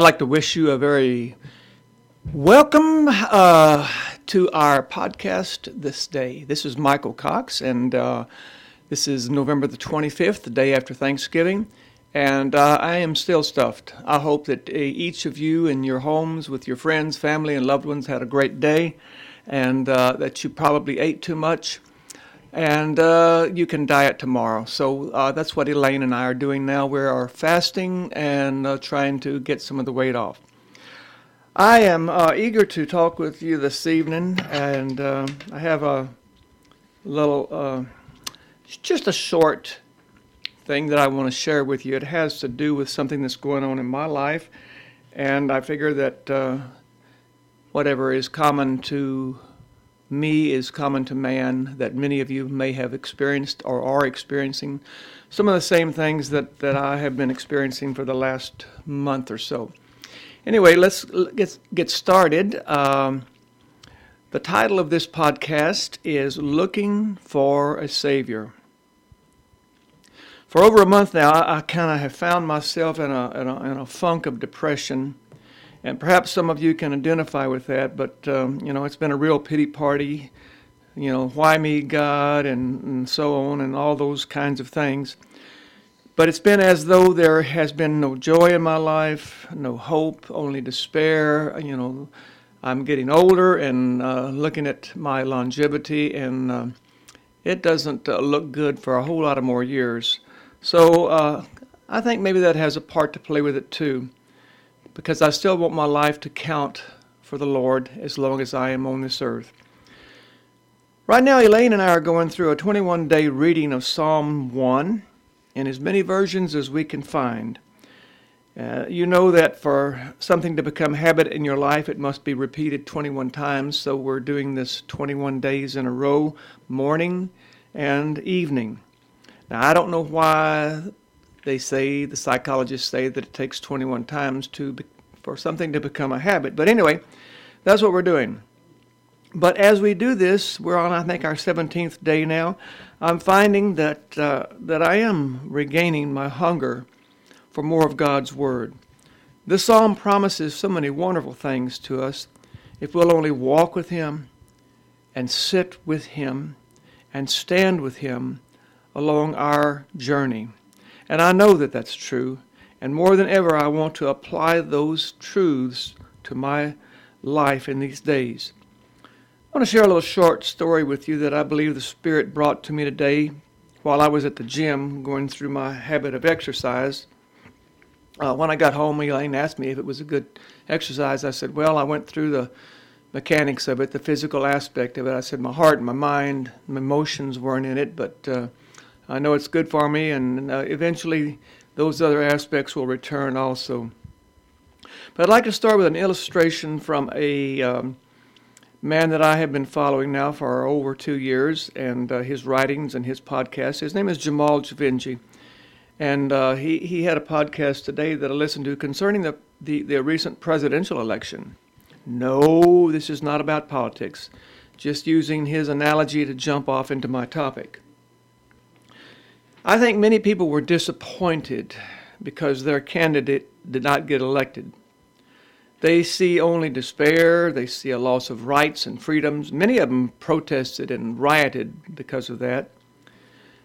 I'd like to wish you a very welcome uh, to our podcast this day. This is Michael Cox, and uh, this is November the 25th, the day after Thanksgiving. And uh, I am still stuffed. I hope that uh, each of you in your homes with your friends, family, and loved ones had a great day, and uh, that you probably ate too much and uh, you can diet tomorrow. So uh, that's what Elaine and I are doing now. We are fasting and uh, trying to get some of the weight off. I am uh, eager to talk with you this evening, and uh, I have a little, uh, just a short thing that I want to share with you. It has to do with something that's going on in my life, and I figure that whatever is common to me is common to man that many of you may have experienced or are experiencing some of the same things that, that I have been experiencing for the last month or so. Anyway, let's get, get started. Um, the title of this podcast is Looking for a Savior. For over a month now, I, I kind of have found myself in a, in a, in a funk of depression and perhaps some of you can identify with that, but um, you know, it's been a real pity party. You know, why me, God, and, and so on, and all those kinds of things. But it's been as though there has been no joy in my life, no hope, only despair. You know, I'm getting older and uh, looking at my longevity, and uh, it doesn't uh, look good for a whole lot of more years. So uh, I think maybe that has a part to play with it too because I still want my life to count for the Lord as long as I am on this earth. Right now, Elaine and I are going through a 21 day reading of Psalm 1 in as many versions as we can find. Uh, you know that for something to become habit in your life, it must be repeated 21 times. So we're doing this 21 days in a row, morning and evening. Now, I don't know why they say the psychologists say that it takes 21 times to be, for something to become a habit. But anyway, that's what we're doing. But as we do this, we're on I think our 17th day now. I'm finding that uh, that I am regaining my hunger for more of God's word. This psalm promises so many wonderful things to us if we'll only walk with him and sit with him and stand with him along our journey. And I know that that's true. And more than ever, I want to apply those truths to my life in these days. I want to share a little short story with you that I believe the Spirit brought to me today while I was at the gym going through my habit of exercise. Uh, when I got home, Elaine asked me if it was a good exercise. I said, Well, I went through the mechanics of it, the physical aspect of it. I said, My heart my mind, my emotions weren't in it, but uh, I know it's good for me, and uh, eventually those other aspects will return also. But I'd like to start with an illustration from a um, man that I have been following now for over two years, and uh, his writings and his podcast. His name is Jamal Jivanjee. And uh, he, he had a podcast today that I listened to concerning the, the, the recent presidential election. No, this is not about politics, just using his analogy to jump off into my topic. I think many people were disappointed because their candidate did not get elected. They see only despair, they see a loss of rights and freedoms. Many of them protested and rioted because of that.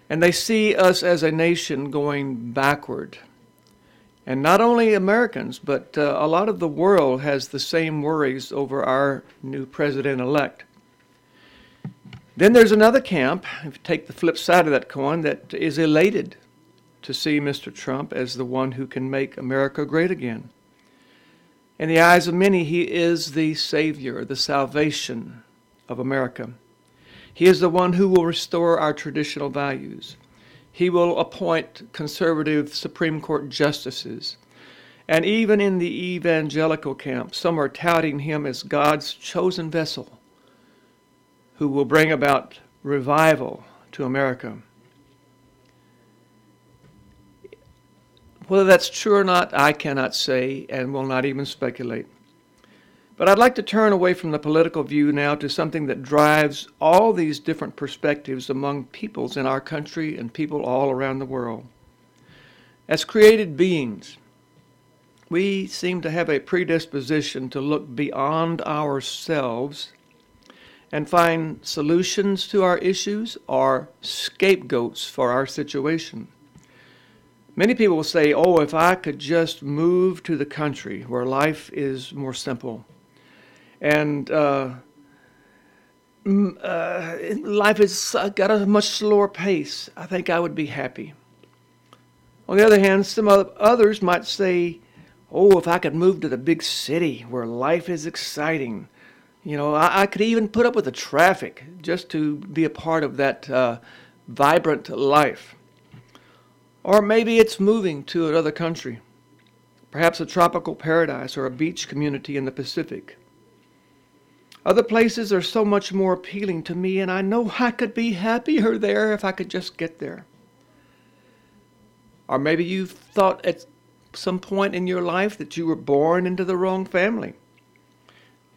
And they see us as a nation going backward. And not only Americans, but uh, a lot of the world has the same worries over our new president elect. Then there's another camp, if you take the flip side of that coin, that is elated to see Mr. Trump as the one who can make America great again. In the eyes of many, he is the Savior, the salvation of America. He is the one who will restore our traditional values. He will appoint conservative Supreme Court justices. And even in the evangelical camp, some are touting him as God's chosen vessel who will bring about revival to America. Whether that's true or not, I cannot say and will not even speculate. But I'd like to turn away from the political view now to something that drives all these different perspectives among peoples in our country and people all around the world. As created beings, we seem to have a predisposition to look beyond ourselves and find solutions to our issues or scapegoats for our situation. Many people will say, Oh, if I could just move to the country where life is more simple and uh, uh, life has got a much slower pace, I think I would be happy. On the other hand, some others might say, Oh, if I could move to the big city where life is exciting. You know, I, I could even put up with the traffic just to be a part of that uh, vibrant life. Or maybe it's moving to another country, perhaps a tropical paradise or a beach community in the Pacific. Other places are so much more appealing to me, and I know I could be happier there if I could just get there. Or maybe you've thought at some point in your life that you were born into the wrong family.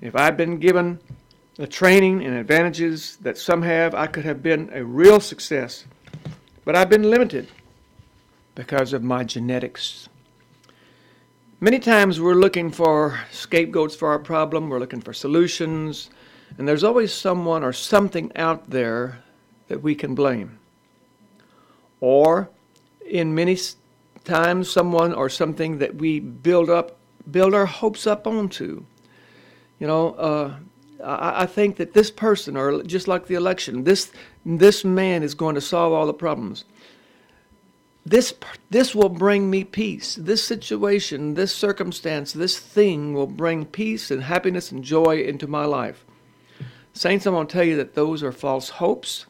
If I'd been given the training and advantages that some have, I could have been a real success. But I've been limited because of my genetics. Many times we're looking for scapegoats for our problem, we're looking for solutions, and there's always someone or something out there that we can blame. Or, in many times, someone or something that we build up, build our hopes up onto. You know, uh, I, I think that this person, or just like the election, this this man is going to solve all the problems. This this will bring me peace. This situation this circumstance this thing will bring peace and happiness and joy into my life. Saints i'm going to tell you that those are false hopes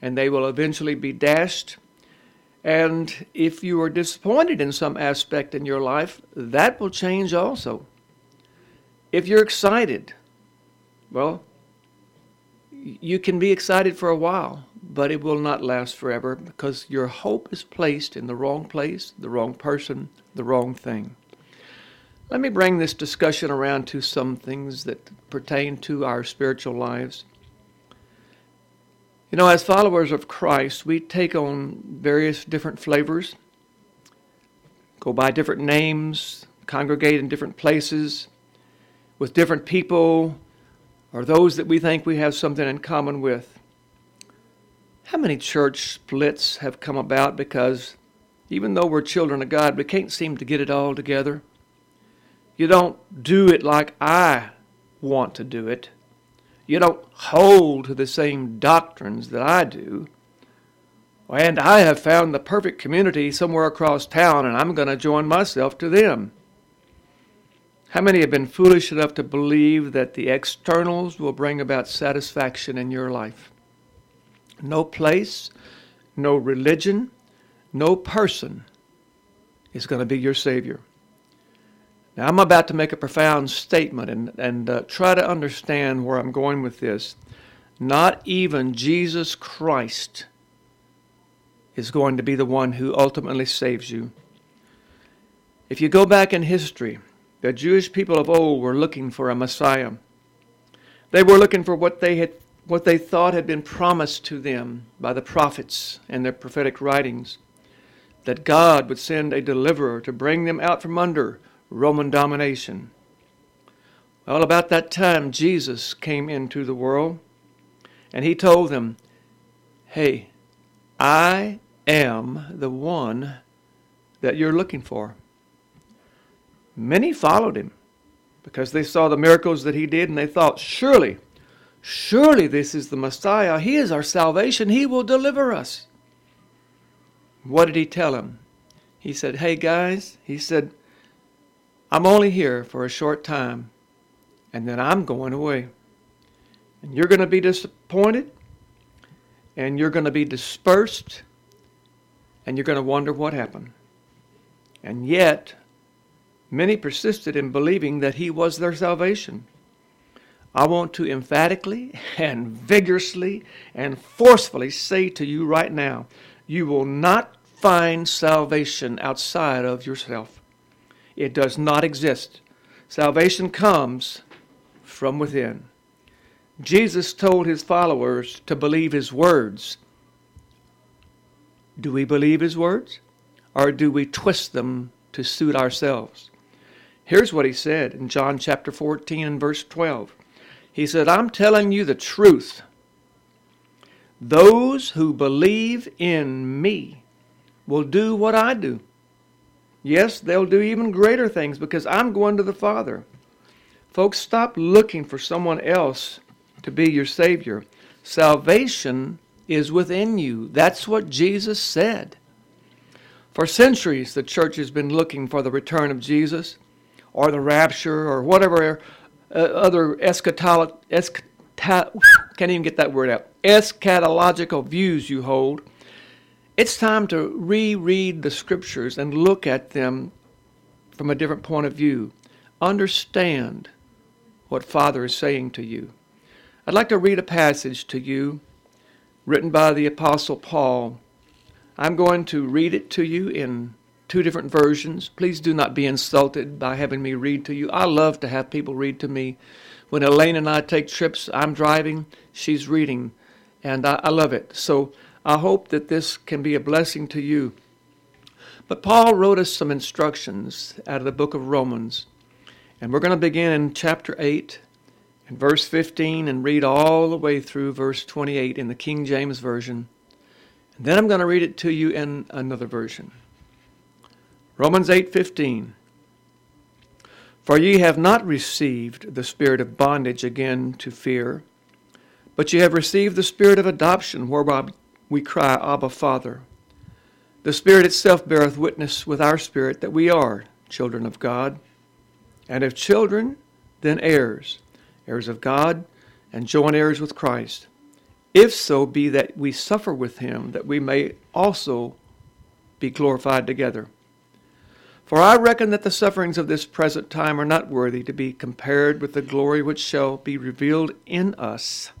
and they will eventually be dashed. And if you are disappointed in some aspect in your life that will change also if you're excited well you can be excited for a while but it will not last forever because your hope is placed in the wrong place, the wrong person, the wrong thing. Let me bring this discussion around to some things that pertain to our spiritual lives. You know, as followers of Christ, we take on various different flavors, go by different names, congregate in different places, with different people, or those that we think we have something in common with. How many church splits have come about because even though we're children of God, we can't seem to get it all together? You don't do it like I want to do it. You don't hold to the same doctrines that I do. And I have found the perfect community somewhere across town, and I'm going to join myself to them. How many have been foolish enough to believe that the externals will bring about satisfaction in your life? no place, no religion, no person is going to be your Savior. Now, I'm about to make a profound statement and, and uh, try to understand where I'm going with this. Not even Jesus Christ is going to be the one who ultimately saves you. If you go back in history, the Jewish people of old were looking for a Messiah. They were looking for what they had what they thought had been promised to them by the prophets and their prophetic writings that God would send a deliverer to bring them out from under Roman domination. Well, about that time, Jesus came into the world and he told them, Hey, I am the one that you're looking for. Many followed him because they saw the miracles that he did and they thought, Surely Surely this is the Messiah. He is our salvation. He will deliver us. What did he tell them? He said, Hey guys, he said, I'm only here for a short time, and then I'm going away. And you're going to be disappointed, and you're going to be dispersed, and you're going to wonder what happened. And yet, many persisted in believing that he was their salvation. I want to emphatically and vigorously and forcefully say to you right now you will not find salvation outside of yourself. It does not exist. Salvation comes from within. Jesus told his followers to believe his words. Do we believe his words? Or do we twist them to suit ourselves? Here's what he said in John chapter 14 and verse 12. He said, I'm telling you the truth. Those who believe in me will do what I do. Yes, they'll do even greater things because I'm going to the Father. Folks, stop looking for someone else to be your Savior. Salvation is within you. That's what Jesus said. For centuries, the church has been looking for the return of Jesus or the rapture or whatever uh, other eschatological, eschat- can't even get that word out, eschatological views you hold. It's time to reread the scriptures and look at them from a different point of view. Understand what Father is saying to you. I'd like to read a passage to you written by the Apostle Paul. I'm going to read it to you in two different versions. Please do not be insulted by having me read to you. I love to have people read to me. When Elaine and I take trips, I'm driving, she's reading, and I, I love it. So I hope that this can be a blessing to you. But Paul wrote us some instructions out of the book of Romans, and we're going to begin in chapter 8 in verse 15 and read all the way through verse 28 in the King James Version. And then I'm going to read it to you in another version. Romans 8:15 For ye have not received the spirit of bondage again to fear, but ye have received the spirit of adoption whereby we cry Abba Father. The spirit itself beareth witness with our spirit that we are children of God, and if children, then heirs heirs of God, and joint heirs with Christ, if so be that we suffer with him, that we may also be glorified together. For I reckon that the sufferings of this present time are not worthy to be compared with the glory which shall be revealed in us.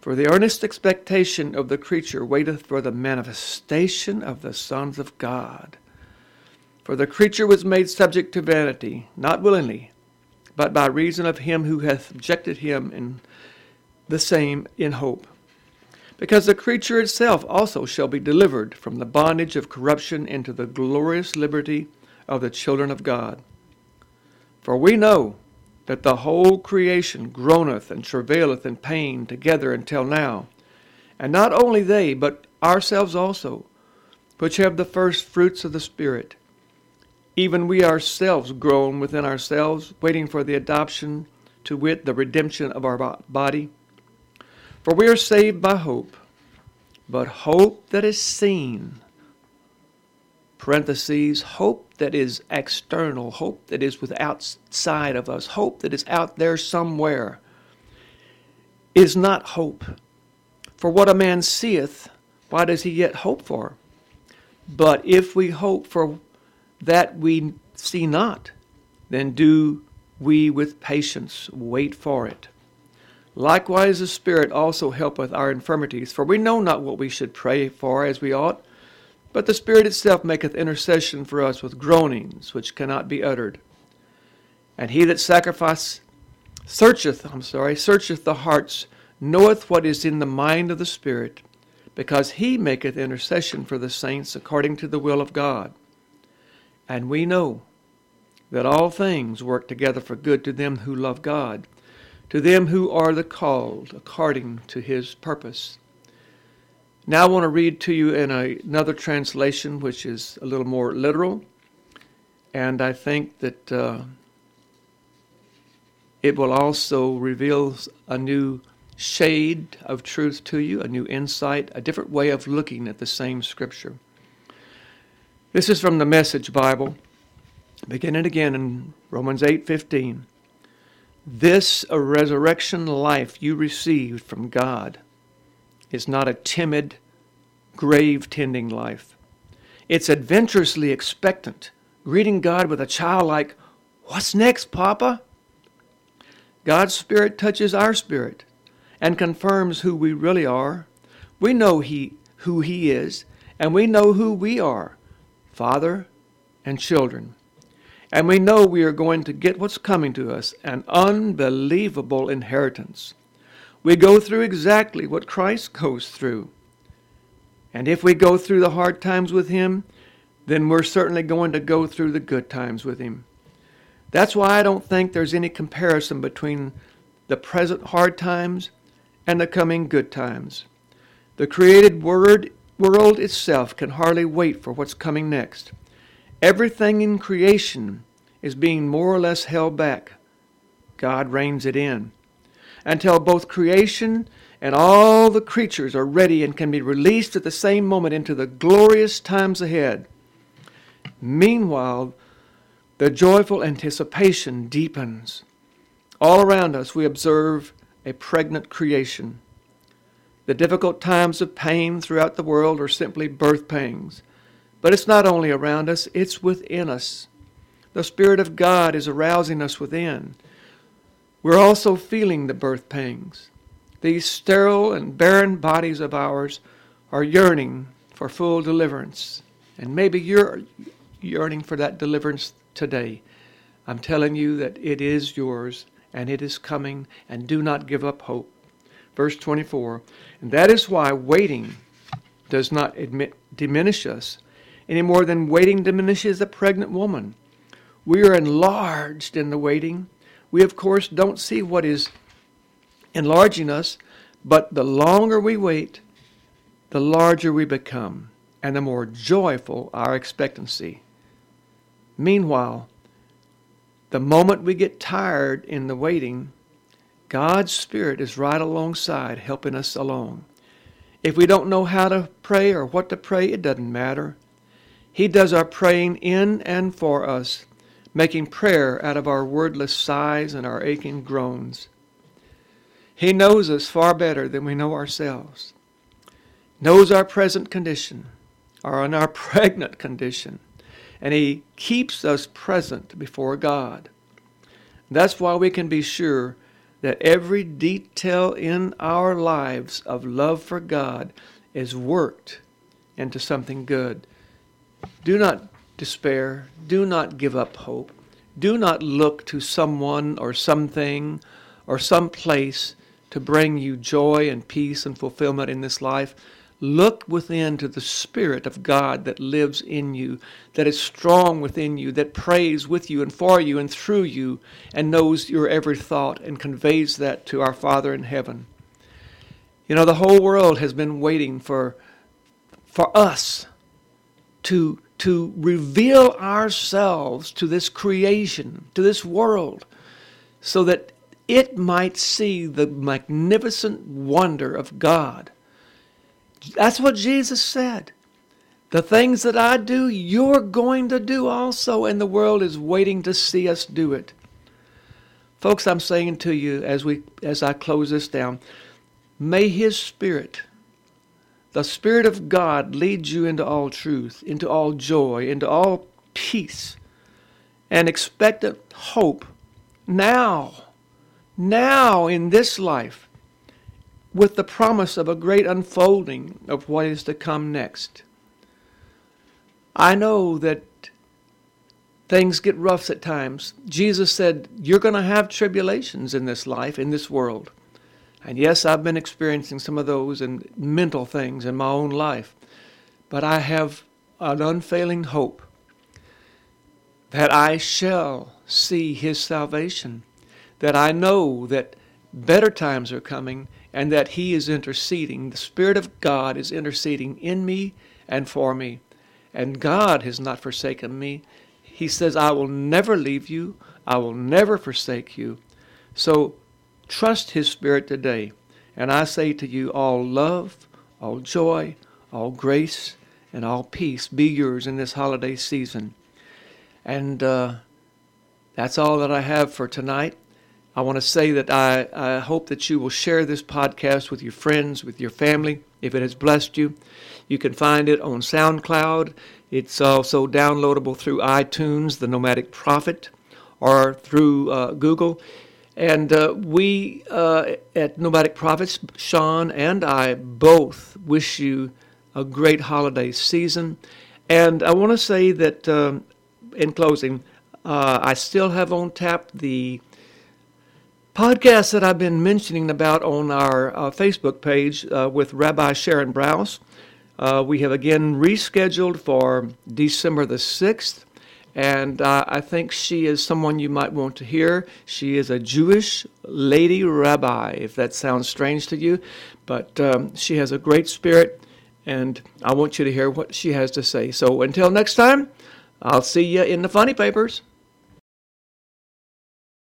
For the earnest expectation of the creature waiteth for the manifestation of the sons of God. For the creature was made subject to vanity, not willingly, but by reason of him who hath subjected him in the same in hope. Because the creature itself also shall be delivered from the bondage of corruption into the glorious liberty of the children of God. For we know that the whole creation groaneth and travaileth in pain together until now. And not only they, but ourselves also, which have the first fruits of the Spirit even we ourselves groan within ourselves, waiting for the adoption, to wit, the redemption of our body. For we are saved by hope, but hope that is seen, parentheses, hope that is external, hope that is outside of us, hope that is out there somewhere, is not hope. For what a man seeth, why does he yet hope for? But if we hope for that we see not, then do we with patience wait for it. Likewise, the Spirit also helpeth our infirmities, for we know not what we should pray for as we ought, but the Spirit itself maketh intercession for us with groanings which cannot be uttered. And he that sacrifice searcheth, I'm sorry, searcheth the hearts, knoweth what is in the mind of the Spirit, because he maketh intercession for the saints according to the will of God. And we know that all things work together for good to them who love God, to them who are the called according to his purpose. Now I want to read to you in a, another translation, which is a little more literal, and I think that uh, it will also reveal a new shade of truth to you, a new insight, a different way of looking at the same scripture. This is from the Message Bible, beginning again in Romans 8:15. This a resurrection life you received from God is not a timid, grave tending life. It's adventurously expectant, greeting God with a childlike, What's next, Papa? God's Spirit touches our spirit and confirms who we really are. We know he, who He is, and we know who we are. Father and children. And we know we are going to get what's coming to us an unbelievable inheritance. We go through exactly what Christ goes through. And if we go through the hard times with Him, then we're certainly going to go through the good times with Him. That's why I don't think there's any comparison between the present hard times and the coming good times. The created word, world itself can hardly wait for what's coming next. Everything in creation is being more or less held back. God reins it in until both creation and all the creatures are ready and can be released at the same moment into the glorious times ahead. Meanwhile, the joyful anticipation deepens. All around us, we observe a pregnant creation. The difficult times of pain throughout the world are simply birth pangs. But it's not only around us, it's within us. The Spirit of God is arousing us within. We're also feeling the birth pangs. These sterile and barren bodies of ours are yearning for full deliverance. And maybe you're yearning for that deliverance today. I'm telling you that it is yours and it is coming, and do not give up hope. Verse 24, and that is why waiting does not admit, diminish us any more than waiting diminishes a pregnant woman. We are enlarged in the waiting. We, of course, don't see what is enlarging us, but the longer we wait, the larger we become, and the more joyful our expectancy. Meanwhile, the moment we get tired in the waiting, God's Spirit is right alongside helping us along. If we don't know how to pray or what to pray, it doesn't matter. He does our praying in and for us, making prayer out of our wordless sighs and our aching groans. He knows us far better than we know ourselves, knows our present condition, or in our pregnant condition, and He keeps us present before God. That's why we can be sure that every detail in our lives of love for God is worked into something good. Do not despair. Do not give up hope. Do not look to someone or something or some place to bring you joy and peace and fulfillment in this life. Look within to the Spirit of God that lives in you, that is strong within you, that prays with you and for you and through you, and knows your every thought and conveys that to our Father in heaven. You know, the whole world has been waiting for, for us to, to reveal ourselves to this creation, to this world, so that it might see the magnificent wonder of God that's what Jesus said. The things that I do, you're going to do also, and the world is waiting to see us do it. Folks, I'm saying to you as we as I close this down, may his spirit, the spirit of God leads you into all truth, into all joy, into all peace, and expectant hope now, now in this life with the promise of a great unfolding of what is to come next. I know that things get rough at times. Jesus said, You're going to have tribulations in this life, in this world. And yes, I've been experiencing some of those and mental things in my own life. But I have an unfailing hope that I shall see His salvation, that I know that better times are coming and that He is interceding. The Spirit of God is interceding in me and for me. And God has not forsaken me. He says, I will never leave you, I will never forsake you. So trust His Spirit today. And I say to you, all love, all joy, all grace, and all peace be yours in this holiday season. And uh, that's all that I have for tonight. I want to say that I, I hope that you will share this podcast with your friends, with your family, if it has blessed you. You can find it on SoundCloud. It's also downloadable through iTunes, The Nomadic Prophet, or through uh, Google. And uh, we uh, at Nomadic Prophets, Sean and I both wish you a great holiday season. And I want to say that um, in closing, uh, I still have on tap the podcast that I've been mentioning about on our uh, Facebook page uh, with Rabbi Sharon Brous. Uh, we have again rescheduled for December the 6th, and uh, I think she is someone you might want to hear. She is a Jewish lady rabbi, if that sounds strange to you, but um, she has a great spirit, and I want you to hear what she has to say. So until next time, I'll see you in the funny papers.